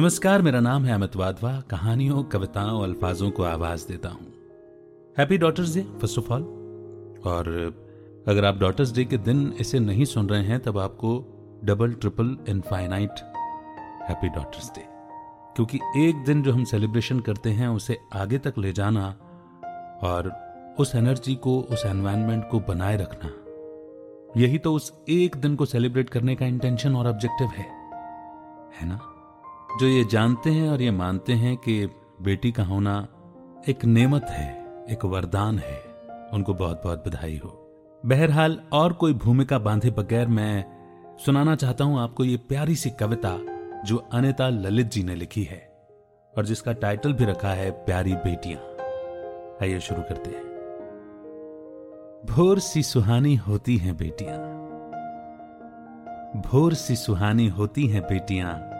नमस्कार, मेरा नाम है अमित वाधवा। कहानियों, कविताओं और अल्फाजों को आवाज़ देता हूँ। Happy daughters day first of all और अगर आप डॉटर्स डे के दिन इसे नहीं सुन रहे हैं, तब आपको double triple infinite happy daughters day क्योंकि एक दिन जो हम सेलिब्रेशन करते हैं, उसे आगे तक ले जाना और उस एनर्जी को, उस एनवायरनमेंट को बनाए रखना। यही तो उस एक दिन को सेलिब्रेट करने का इंटेंशन और ऑब्जेक्टिव है। है ना? जो ये जानते हैं और ये मानते हैं कि बेटी का होना एक नेमत है, एक वरदान है। उनको बहुत बहुत बधाई हो। बहरहाल और कोई भूमिका बांधे बगैर मैं सुनाना चाहता हूँ आपको ये प्यारी सी कविता जो अनिता ललित जी ने लिखी है और जिसका टाइटल भी रखा है, प्यारी बेटियाँ। आइए शुरू करते हैं। भोर सी सुहानी होती हैं बेटियाँ। भोर सी सुहानी होती हैं बेटियाँ।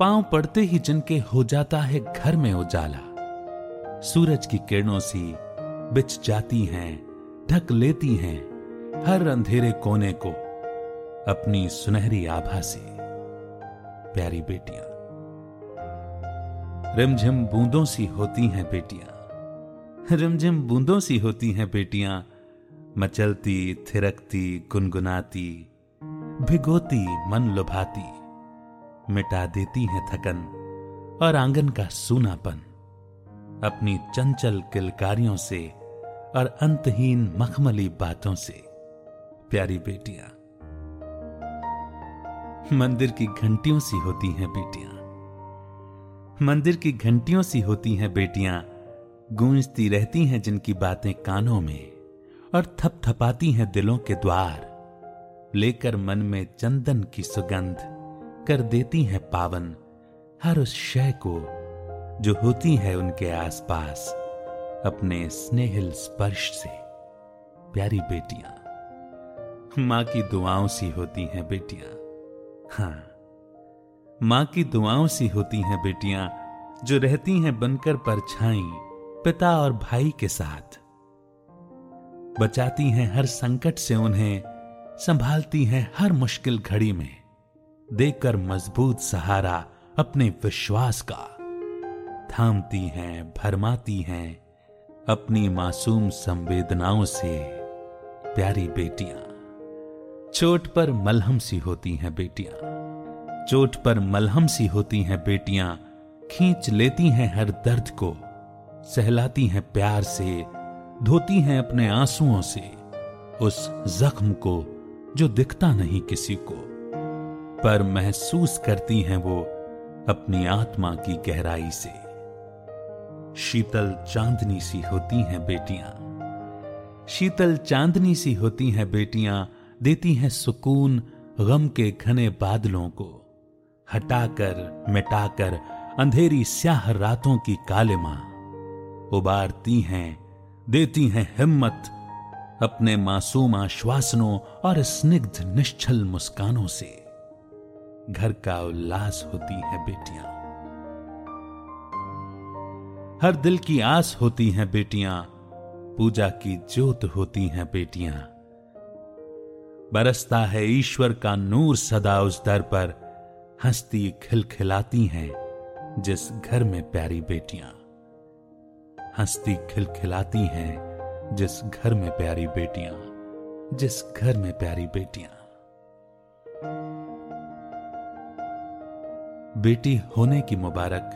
पाँव पड़ते ही जिनके हो जाता है घर में उजाला। सूरज की किरणों सी बिछ जाती हैं, ढक लेती हैं हर अंधेरे कोने को अपनी सुनहरी आभा से। प्यारी बेटियाँ, रिमझिम बूंदों सी होती हैं बेटियाँ, रिमझिम बूंदों सी होती हैं बेटियाँ, मचलती, थिरकती, गुनगुनाती, भिगोती, मन लुभाती। मिटा देती हैं थकन और आँगन का सूनापन। अपनी चंचल किलकारियों से और अंतहीन मखमली बातों से। प्यारी बेटियाँ, मंदिर की घंटियों सी होती हैं बेटियाँ। मंदिर की घंटियों सी होती हैं बेटियाँ, गूंजती रहती हैं जिनकी बातें कानों में और थपथपाती हैं दिलों के द्वार। लेकर मन में चंदन की सुगंध कर देती हैं पावन, हर उस शय को जो होती है उनके आसपास, अपने स्नेहिल स्पर्श से। प्यारी बेटियाँ, माँ की दुआओं सी होती हैं बेटियाँ। हाँ माँ की दुआओं सी होती हैं बेटियाँ, जो रहती हैं बनकर परछाई, पिता और भाई के साथ। बचाती हैं हर संकट से उन्हें, संभालती हैं हर मुश्किल घड़ी में। देकर मज़बूत सहारा अपने विश्वास का। थामती हैं, भरमाती हैं अपनी मासूम संवेदनाओं से। प्यारी बेटियाँ, चोट पर मलहम सी होती हैं बेटियाँ। चोट पर मलहम सी होती हैं बेटियाँ, खींच लेती हैं हर दर्द को। सहलाती हैं प्यार से, धोती हैं अपने आंसुओं से। उस जख्म को जो दिखता नहीं किसी को। पर महसूस करती हैं वो अपनी आत्मा की गहराई से। शीतल चांदनी सी होती हैं बेटियाँ। शीतल चांदनी सी होती हैं बेटियाँ, देती हैं सुकून गम के घने बादलों को, हटाकर, मिटाकर, अंधेरी स्याह रातों की कालिमा उबारती हैं, देती हैं हिम्मत अपने मासूम आश्वासनों और स्निग्ध निश्चल मुस्कानों से। घर का उल्लास होती हैं बेटियाँ। हर दिल की आस होती हैं बेटियाँ, पूजा की ज्योत होती हैं बेटियाँ। बरसता है ईश्वर का नूर सदा उस दर पर, हंसती खिलखिलाती हैं जिस घर में प्यारी बेटियाँ। हंसती खिलखिलाती हैं जिस घर में प्यारी बेटियाँ, जिस घर में प्यारी बेटियाँ। बेटी होने की मुबारक।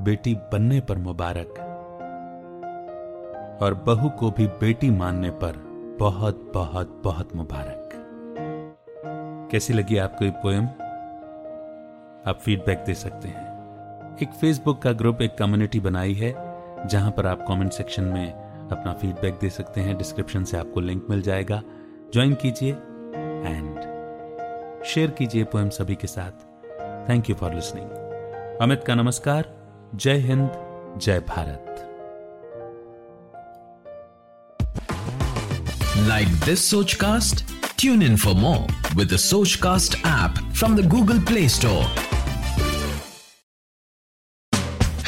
बेटी बनने पर मुबारक। और बहू को भी बेटी मानने पर बहुत बहुत बहुत मुबारक। कैसी लगी आपको ये पोएम आप फीडबैक दे सकते हैं। एक फेसबुक का ग्रुप एक कम्युनिटी बनाई है, जहाँ पर आप कमेंट सेक्शन में अपना फीडबैक दे सकते हैं। डिस्क्रिप्शन से आपको लिंक मिल जाएगा। ज्वाइन कीजिए एंड शेयर कीजिए पोएम सभी के साथ। thank you for listening Amit का नमस्कार जय हिंद जय Bharat like this Sochcast tune in for more with the Sochcast app from the Google Play Store